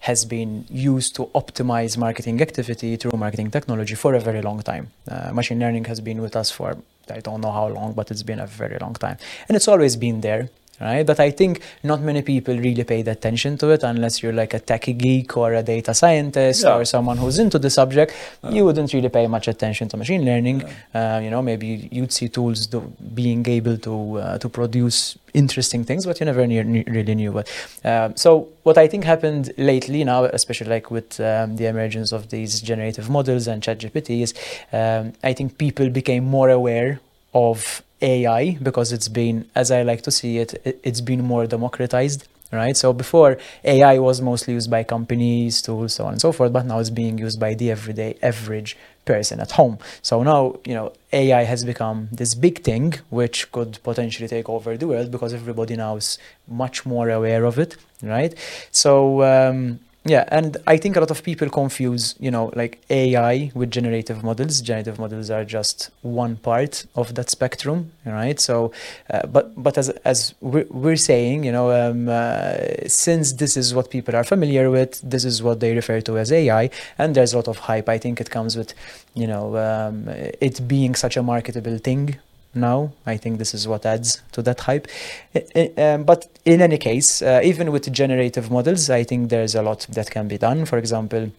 has been used to optimize marketing activity through marketing technology for a very long time. Uh, machine learning has been with us for I don't know how long, but it's been a very long time, and it's always been there. Right, but I think not many people really paid attention to it unless you're like a techie geek or a data scientist Yeah. or someone who's into the subject. Uh, you wouldn't really pay much attention to machine learning. yeah. Uh, you know, maybe you'd see tools do, being able to uh, to produce interesting things, but you never knew, knew, really knew. But um, so what I think happened lately now, especially like with um, the emergence of these generative models and ChatGPT, is um, I think people became more aware of AI because it's been, as I like to see it, it it's been more democratized. Right. So before AI was mostly used by companies, tools, so on and so forth, but now it's being used by the everyday average person at home. So now, you know, AI has become this big thing which could potentially take over the world because everybody now is much more aware of it, right? So um, Yeah, and I think a lot of people confuse, you know, like AI with generative models. Generative models are just one part of that spectrum, right? So, uh, but but as as we're, we're saying, you know, um, uh, since this is what people are familiar with, this is what they refer to as AI, and there's a lot of hype. I think it comes with, you know, um, it being such a marketable thing now. I think this is what adds to that hype. I- I- um, but in any case, uh, even with generative models, I think there's a lot that can be done. For example,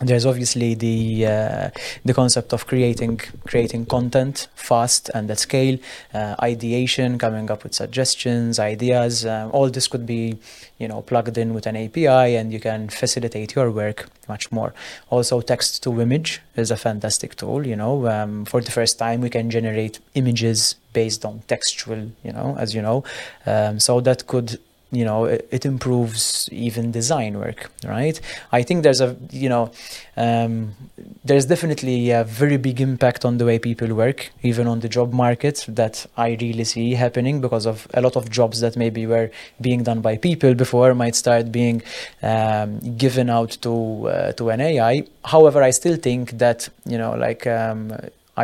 there's obviously the uh, the concept of creating creating content fast and at scale, uh, ideation, coming up with suggestions, ideas. Um, all this could be, you know, plugged in with an API, and you can facilitate your work much more. Also, text to image is a fantastic tool. You know, um, for the first time, we can generate images based on textual. You know, as you know, um, so that could you know it, it improves even design work right? I think there's a you know um, there's definitely a very big impact on the way people work even on the job market that i really see happening because of a lot of jobs that maybe were being done by people before might start being um, given out to uh, to an ai however i still think that you know like um,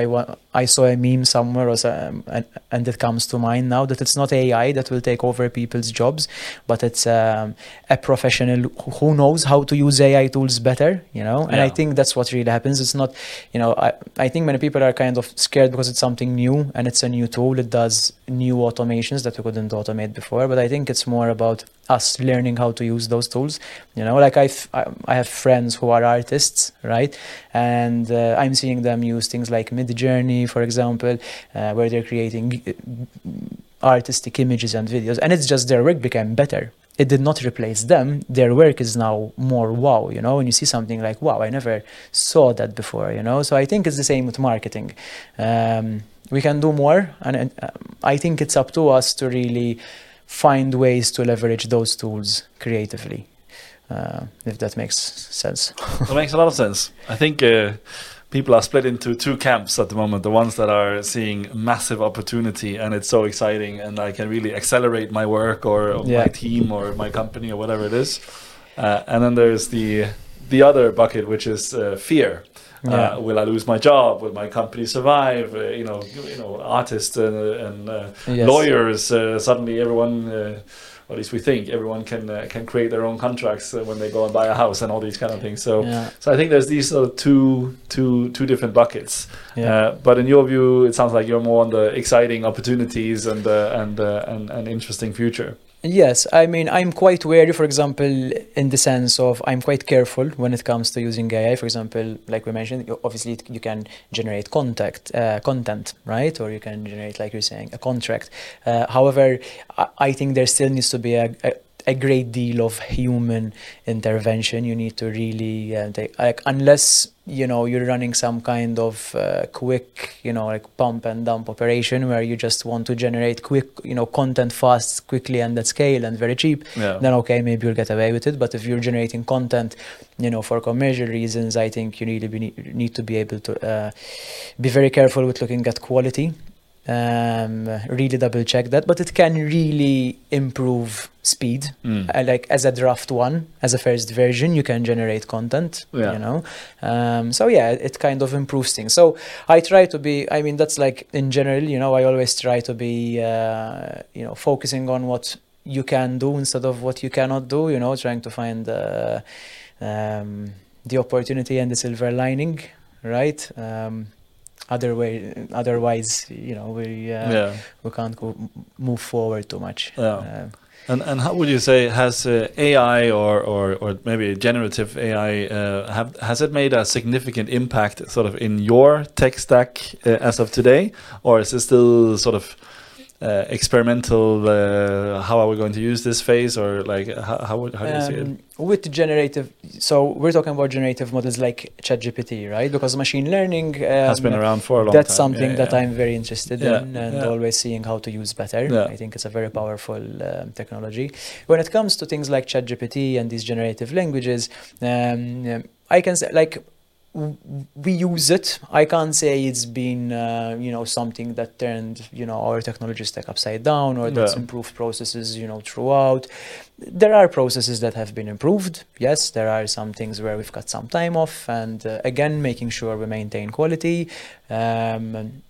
I, wa- I saw a meme somewhere or some, and, and it comes to mind now that it's not AI that will take over people's jobs, but it's um, a professional who knows how to use AI tools better, you know? And I think that's what really happens. It's not, you know, I, I think many people are kind of scared because it's something new and it's a new tool. It does new automations that we couldn't automate before, but I think it's more about us learning how to use those tools. You know, like I've, I I have friends who are artists, right? And uh, I'm seeing them use things like Midjourney, for example, uh, where they're creating uh, artistic images and videos, and it's just their work became better. It did not replace them. Their work is now more wow, you know. When you see something like wow, I never saw that before, you know. So I think it's the same with marketing. Um, we can do more, and uh, I think it's up to us to really find ways to leverage those tools creatively. Uh, if that makes sense. That makes a lot of sense. I think uh, people are split into two camps at the moment. The ones that are seeing massive opportunity and it's so exciting, and I can really accelerate my work or, or Yeah. my team or my company or whatever it is. Uh, and then there's the the other bucket, which is uh, fear. Yeah. Uh, will I lose my job? Will my company survive? Uh, you know, you know, artists and, and uh, Yes. lawyers. Uh, suddenly, everyone, uh, at least we think, everyone can uh, can create their own contracts uh, when they go and buy a house and all these kind of things. So, Yeah. so I think there's these sort of two two two different buckets. Yeah. Uh, but in your view, it sounds like you're more on the exciting opportunities and uh, and uh, and and interesting future. Yes, I mean, I'm quite wary, for example, in the sense of I'm quite careful when it comes to using AI. For example, like we mentioned, obviously you can generate contact, uh, content, right? Or you can generate, like you're saying, a contract. Uh, however, I, I think there still needs to be a, a, a great deal of human intervention. You need to really, uh, take, like, unless you know you're running some kind of uh, quick you know like pump and dump operation where you just want to generate quick you know content fast quickly and at scale and very cheap Yeah. then okay maybe you'll get away with it but if you're generating content you know for commercial reasons i think you really be, need to be able to uh, be very careful with looking at quality um, really double check that but it can really improve speed Mm. uh, like as a draft one as a first version you can generate content Yeah. you know um, so yeah it kind of improves things so i try to be i mean that's like in general you know i always try to be uh, you know focusing on what you can do instead of what you cannot do you know trying to find uh, um, the opportunity and the silver lining right um, other way otherwise you know we uh, yeah. we can't go move forward too much Yeah. Uh, And and how would you say has uh, AI or, or or maybe generative AI uh, have has it made a significant impact sort of in your tech stack uh, as of today, or is it still sort of uh, experimental? Uh, how are we going to use this phase, or like how how, would, how do you see it? Um, with generative, so we're talking about generative models like ChatGPT, right? Because machine learning um, Has been around for a long time. that's time. something Yeah, that yeah. I'm very interested Yeah, in and always seeing how to use better. I think it's a very powerful um, technology. When it comes to things like ChatGPT and these generative languages, um, um, I can say like we use it. I can't say it's been, uh, you know, something that turned, you know, our technology stack upside down or that's Yeah. improved processes, you know, throughout. There are processes that have been improved. Yes, there are some things where we've got some time off, and uh, again, making sure we maintain quality. Um,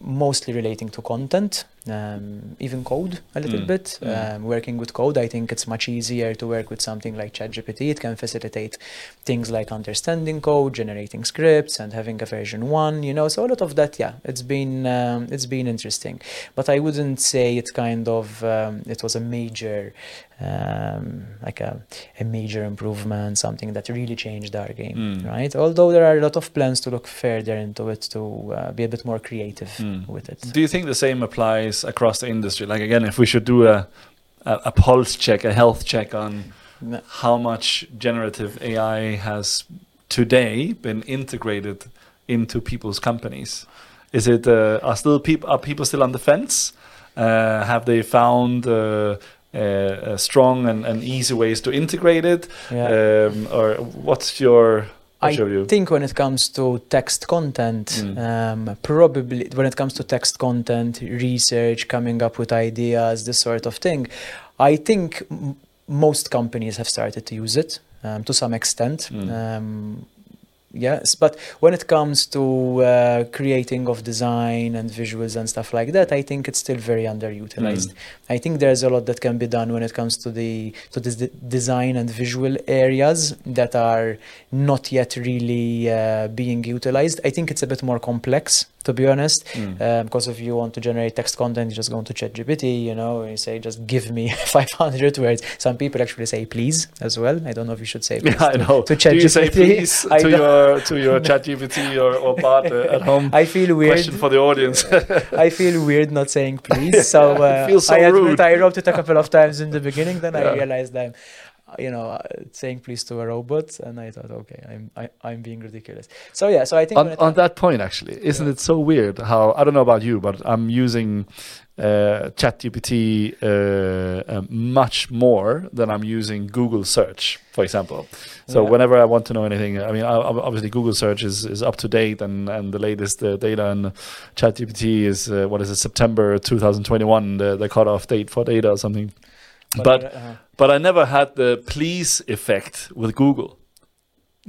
mostly relating to content, um, even code a little Mm. bit. Mm. Um, working with code, I think it's much easier to work with something like ChatGPT. It can facilitate things like understanding code, generating scripts, and having a version one. You know, so a lot of that, yeah, it's been um, it's been interesting. But I wouldn't say it's kind of um, it was a major um, like a, a major improvement, something that really changed our game, Mm. right? Although there are a lot of plans to look further into it to uh, be a bit more creative Mm. with it. Do you think the same applies across the industry? Like again, if we should do a a, a pulse check, a health check on No. how much generative AI has today been integrated into people's companies? Is it uh, are still people are people still on the fence? Uh, have they found uh, uh, uh, strong and, and easy ways to integrate it? Yeah. Um, or what's your I what's your view? think when it comes to text content, Mm. um, probably when it comes to text content, research, coming up with ideas, this sort of thing, I think m- most companies have started to use it um, to some extent. Mm. Um, yes, but when it comes to uh, creating of design and visuals and stuff like that, I think it's still very underutilized. Mm. I think there's a lot that can be done when it comes to the to the design and visual areas that are not yet really uh, being utilized. I think it's a bit more complex, to be honest. Mm. Um, because if you want to generate text content, you just go into ChatGPT, you know, and you say, just give me 500 words. Some people actually say please as well. I don't know if you should say please. Yeah, I know. To Do you say ChatGPT. please I to don't- your to your ChatGPT or, or bot uh, at home? I feel weird. Question for the audience. I feel weird not saying please. So, It uh, feels so I admit rude. I wrote it a couple of times in the beginning. Then Yeah. I realized I'm, you know, uh, saying please to a robot, and I thought, okay, I'm I, I'm being ridiculous. So yeah, so I think on, on that point, actually, isn't Yeah. it so weird how I don't know about you, but I'm using uh, ChatGPT uh, uh, much more than I'm using Google search, for example. So Yeah. whenever I want to know anything, I mean, I, obviously Google search is, is up to date and, and the latest uh, data and ChatGPT is uh, what is it September 2021 the, the cutoff date for data or something. But uh, but I never had the please effect with Google.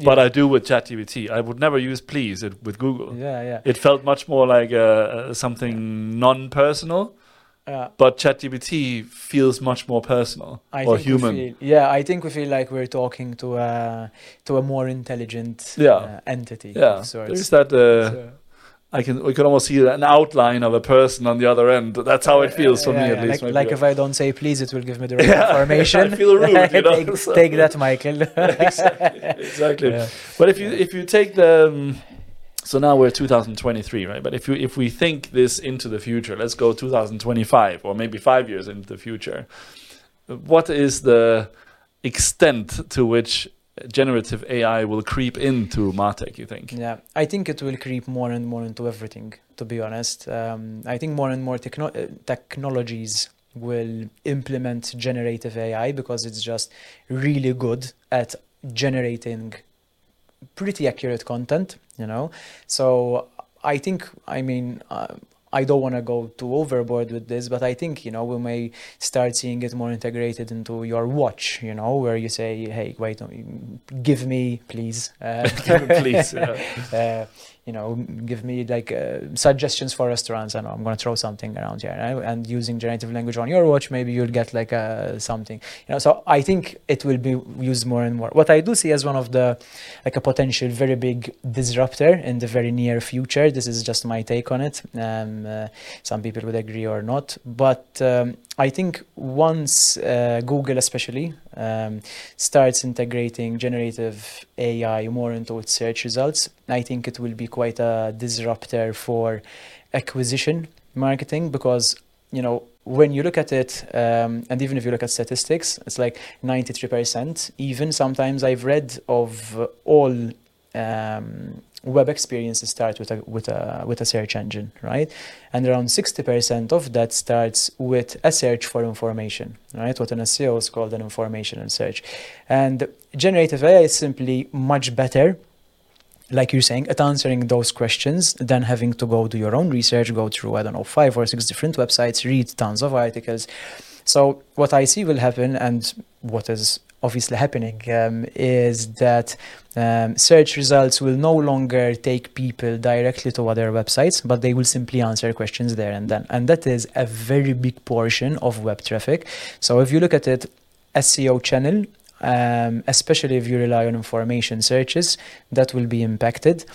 But I do with ChatGPT. I would never use please it, with Google. yeah, yeah, It felt much more like uh, uh, something non-personal, yeah. but ChatGPT feels much more personal I or human. feel- yeah, I think we feel like we're talking to a to a more intelligent Yeah. uh, entity. yeah, there's that. Uh, So- I can we can almost see an outline of a person on the other end. That's how it feels for Yeah, me, yeah, at least. Like, like if I don't say please, it will give me the right Yeah, information. I feel rude, you know, take, so- take that, Michael. exactly, exactly. But if you if you take the um, so now we're 2023, right? But if you if we think this into the future, let's go 2025 or maybe five years into the future. What is the extent to which generative AI will creep into Martech? You think? Yeah, I think it will creep more and more into everything. To be honest, um, I think more and more techno- uh, technologies will implement generative AI because it's just really good at generating pretty accurate content. You know, so I think I mean. Uh, I don't want to go too overboard with this, but I think you know we may start seeing it more integrated into your watch. You know, where you say, "Hey, wait, give me, please, uh, Please. yeah. uh, you know, give me like uh, suggestions for restaurants. I know I'm going to throw something around here, right? and using generative language on your watch, maybe you'll get like uh, something. You know, so I think it will be used more and more. What I do see as one of the like a potential very big disruptor in the very near future. This is just my take on it. Um, uh, some people would agree or not, but um, I think once uh, Google, especially, um, starts integrating generative AI more into its search results, I think it will be quite a disruptor for acquisition marketing because you know when you look at it um, and even if you look at statistics it's like 93% even sometimes i've read of all um, web experiences start with a with a with a search engine right? And around 60% of that starts with a search for information right? What an seo is called an informational search. And generative ai is simply much better like you're saying, at answering those questions, then having to go do your own research, go through, I don't know, five or six different websites, read tons of articles. So, what I see will happen, and what is obviously happening, um, is that um, search results will no longer take people directly to other websites, but they will simply answer questions there and then. And that is a very big portion of web traffic. So, if you look at it, SEO channel um, especially if you rely on information searches, that will be impacted.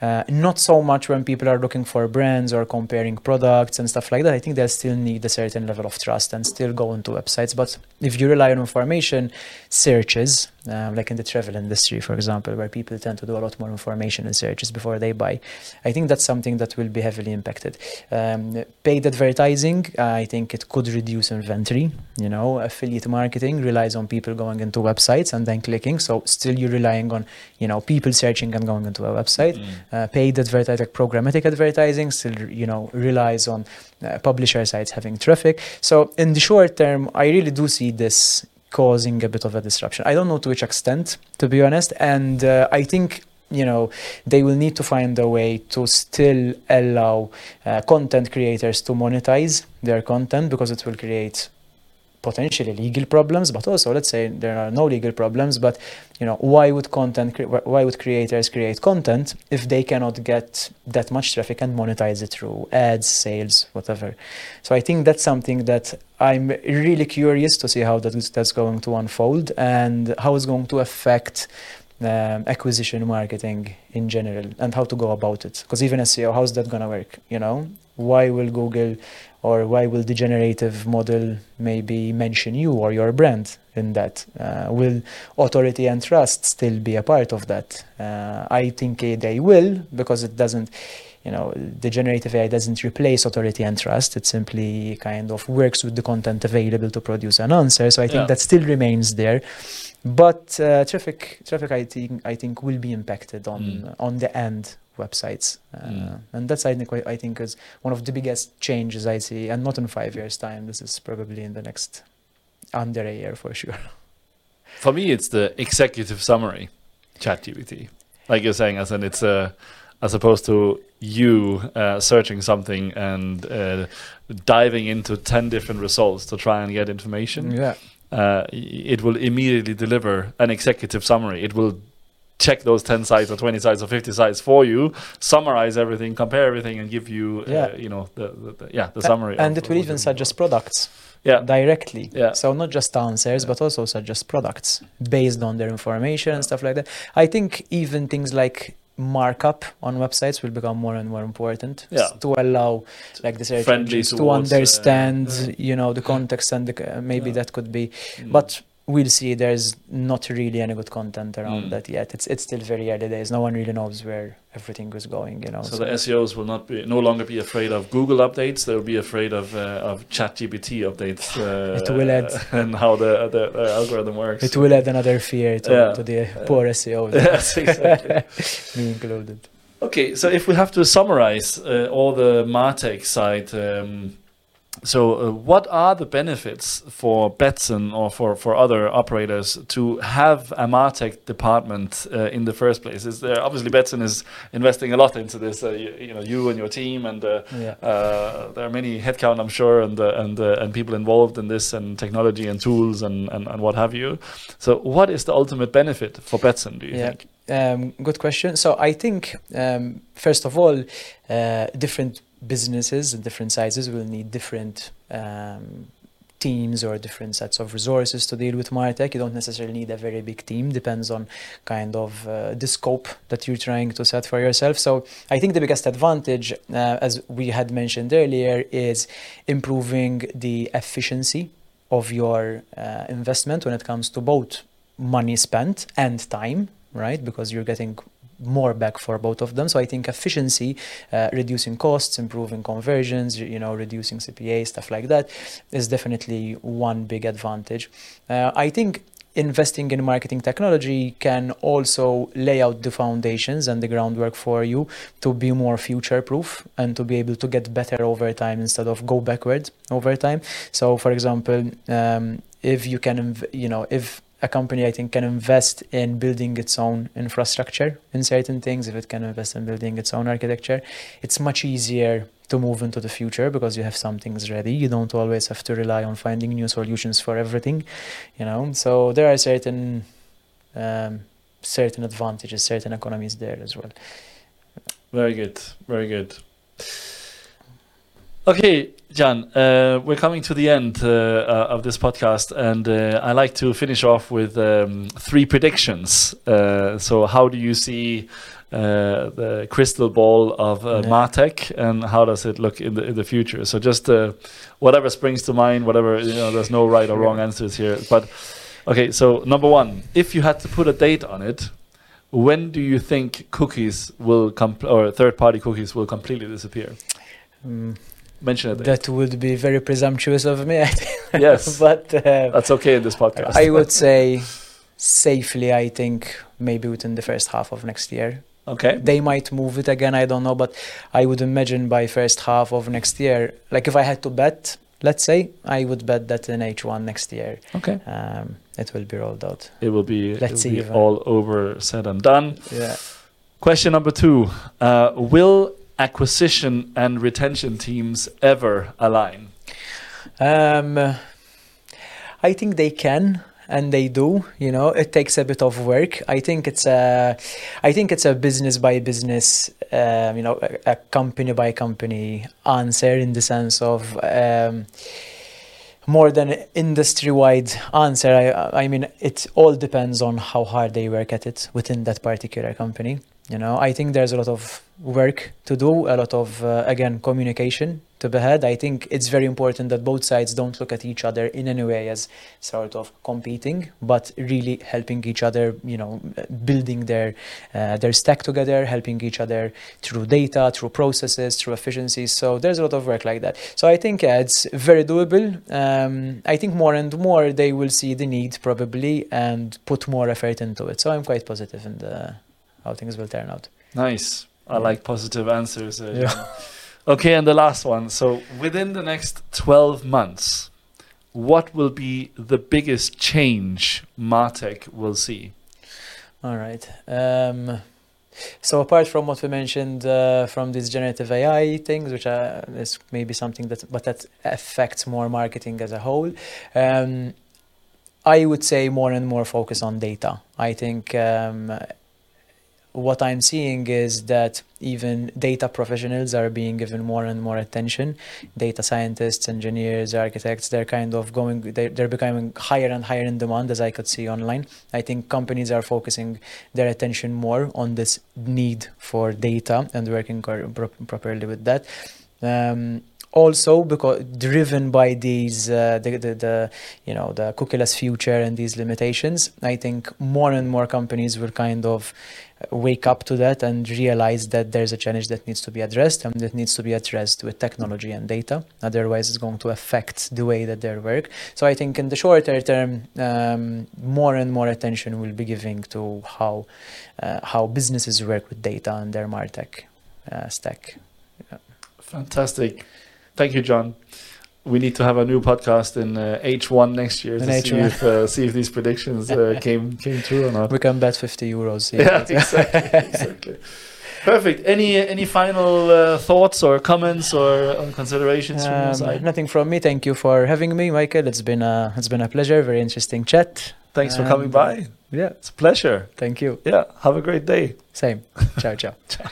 Uh, not so much when people are looking for brands or comparing products and stuff like that. I think they'll still need a certain level of trust and still go into websites. But if you rely on information searches, um, like in the travel industry, for example, where people tend to do a lot more information and searches before they buy, I think that's something that will be heavily impacted. Um, paid advertising, I think it could reduce inventory. You know, affiliate marketing relies on people going into websites and then clicking. So still you're relying on, you know, people searching and going into a website. Mm uh, paid advertising, programmatic advertising still, you know, relies on uh, publisher sites having traffic. So in the short term, I really do see this causing a bit of a disruption. I don't know to which extent, to be honest, and uh, I think you know they will need to find a way to still allow uh, content creators to monetize their content because it will create potentially legal problems but also let's say there are no legal problems but you know why would content why would creators create content if they cannot get that much traffic and monetize it through ads sales whatever? So i think that's something that i'm really curious to see how that's, that's going to unfold and how it's going to affect um, acquisition marketing in general and how to go about it. Because even seo how's that going to work you know why will google or why will the generative model maybe mention you or your brand in that? Uh, will authority and trust still be a part of that? Uh, I think they will because it doesn't, you know, the generative AI doesn't replace authority and trust. It simply kind of works with the content available to produce an answer. So I think yeah. that still remains there. But uh, traffic, traffic, I think, I think will be impacted on mm. on the end websites, uh, mm. and that's I think I think is one of the biggest changes I see, and not in five years' time. This is probably in the next under a year for sure. For me, it's the executive summary, ChatGPT. Like you're saying, as in it's a uh, as opposed to you uh, searching something and uh, diving into 10 different results to try and get information. Yeah. Uh, it will immediately deliver an executive summary. It will check those 10 sites or 20 sites or 50 sites for you summarize everything compare everything and give you uh, yeah. Uh, you know the, the, the, yeah the summary and it will even suggest products yeah directly yeah so not just answers yeah. but also suggest products based on their information yeah. and stuff like that i think even things like markup on websites will become more and more important yeah. to allow like the search engines to uh, understand uh, you know the context and the, uh, maybe that could be mm. but we'll see. There's not really any good content around mm. that yet. It's it's still very early days. No one really knows where everything is going you know so, so, the seos will not be no longer be afraid of google updates. They'll be afraid of uh, of ChatGPT updates uh, it will add. and how the, the, the algorithm works. It will add another fear to, yeah. to the poor seos yes exactly. Me included. Okay so if we have to summarize uh, all the martech side um, so, uh, what are the benefits for Betsson or for, for other operators to have a Martech department uh, in the first place? Is there obviously Betsson is investing a lot into this? Uh, you, you, know, you and your team, and uh, yeah. Uh, there are many headcount, I'm sure, and uh, and and people involved in this, and technology and tools and, and, and what have you. So, what is the ultimate benefit for Betsson? Do you yeah. think? Um, good question. So, I think um, first of all, different businesses and different sizes will need different um, teams or different sets of resources to deal with martech. You don't necessarily need a very big team. Depends on kind of uh, the scope that you're trying to set for yourself. So i think the biggest advantage uh, as we had mentioned earlier is improving the efficiency of your uh, investment when it comes to both money spent and time right? Because you're getting more back for both of them. So I think efficiency, uh, reducing costs, improving conversions, you know, reducing CPA, stuff like that, is definitely one big advantage. Uh, I think investing in marketing technology can also lay out the foundations and the groundwork for you to be more future proof and to be able to get better over time instead of go backward over time so for example um, if you can you know if a company I think can invest in building its own infrastructure in certain things, if it can invest in building its own architecture, it's much easier to move into the future because you have some things ready. You don't always have to rely on finding new solutions for everything, you know. So there are certain um, certain advantages, certain economies there as well. Very good. Very good. Okay, Jean, uh, we're coming to the end uh, uh, of this podcast, and uh, I like to finish off with um, three predictions. Uh, so, how do you see uh, the crystal ball of uh. Martech, and how does it look in the in the future? So, just uh, whatever springs to mind, whatever you know. There's no right or wrong answers here, but okay. So, number one, if you had to put a date on it, when do you think cookies will or third-party cookies will completely disappear? Mm, Mention it. that would be very presumptuous of me, I think. Yes. but uh, That's okay in this podcast. I would say safely, I think maybe within the first half of next year. okay. They might move it again, I don't know, but I would imagine by first half of next year, like if I had to bet, let's say, I would bet that in H1 next year Okay. um, it will be rolled out. It will be, Let's will see be all over, said and done. Yeah. Question number two: uh, Will acquisition and retention teams ever align? Um, I think they can and they do. You know, it takes a bit of work. I think it's a, I think it's a business by business, um, you know, a, a company by company answer in the sense of. Um, more than industry wide answer, I, I mean, it all depends on how hard they work at it within that particular company. You know, I think there's a lot of work to do, a lot of, uh, again, communication to be had. I think it's very important that both sides don't look at each other in any way as sort of competing, but really helping each other, you know, building their, uh, their stack together, helping each other through data, through processes, through efficiencies. So there's a lot of work like that. So I think yeah, it's very doable. Um, I think more and more they will see the need probably and put more effort into it. So I'm quite positive in the how things will turn out. Nice. I Yeah. like positive answers. Uh, Yeah. Okay, and the last one. So, within the next 12 months, what will be the biggest change Martech will see? All right. Um, so apart from what we mentioned uh, from these generative AI things, which are, is maybe something that, but that affects more marketing as a whole, um, I would say more and more focus on data. I think um, what I'm seeing is that even data professionals are being given more and more attention. Data scientists, engineers, architects, they're kind of going, they're, they're becoming higher and higher in demand as I could see online. I think companies are focusing their attention more on this need for data and working pro- properly with that. Um, also because driven by these uh, the, the, the you know the cookieless future and these limitations i think more and more companies will kind of wake up to that and realize that there's a challenge that needs to be addressed and that needs to be addressed with technology and data. Otherwise it's going to affect the way that they work. So i think in the shorter term um, more and more attention will be giving to how uh, how businesses work with data and their martech uh, stack. Fantastic. Thank you, Jean. We need to have a new podcast in uh, H1 next year In to see H1. if, uh, see if these predictions uh, came came true or not. we can bet 50 euros Yeah, exactly. exactly. Perfect. Any any final uh, thoughts or comments or uh, considerations from your Um, side? nothing from me. Thank you for having me, Michael. It's been a it's been a pleasure. Very interesting chat. Thanks for coming um, by. Yeah, It's a pleasure. thank you. Yeah. Have a great day. Same. ciao, ciao. Ciao.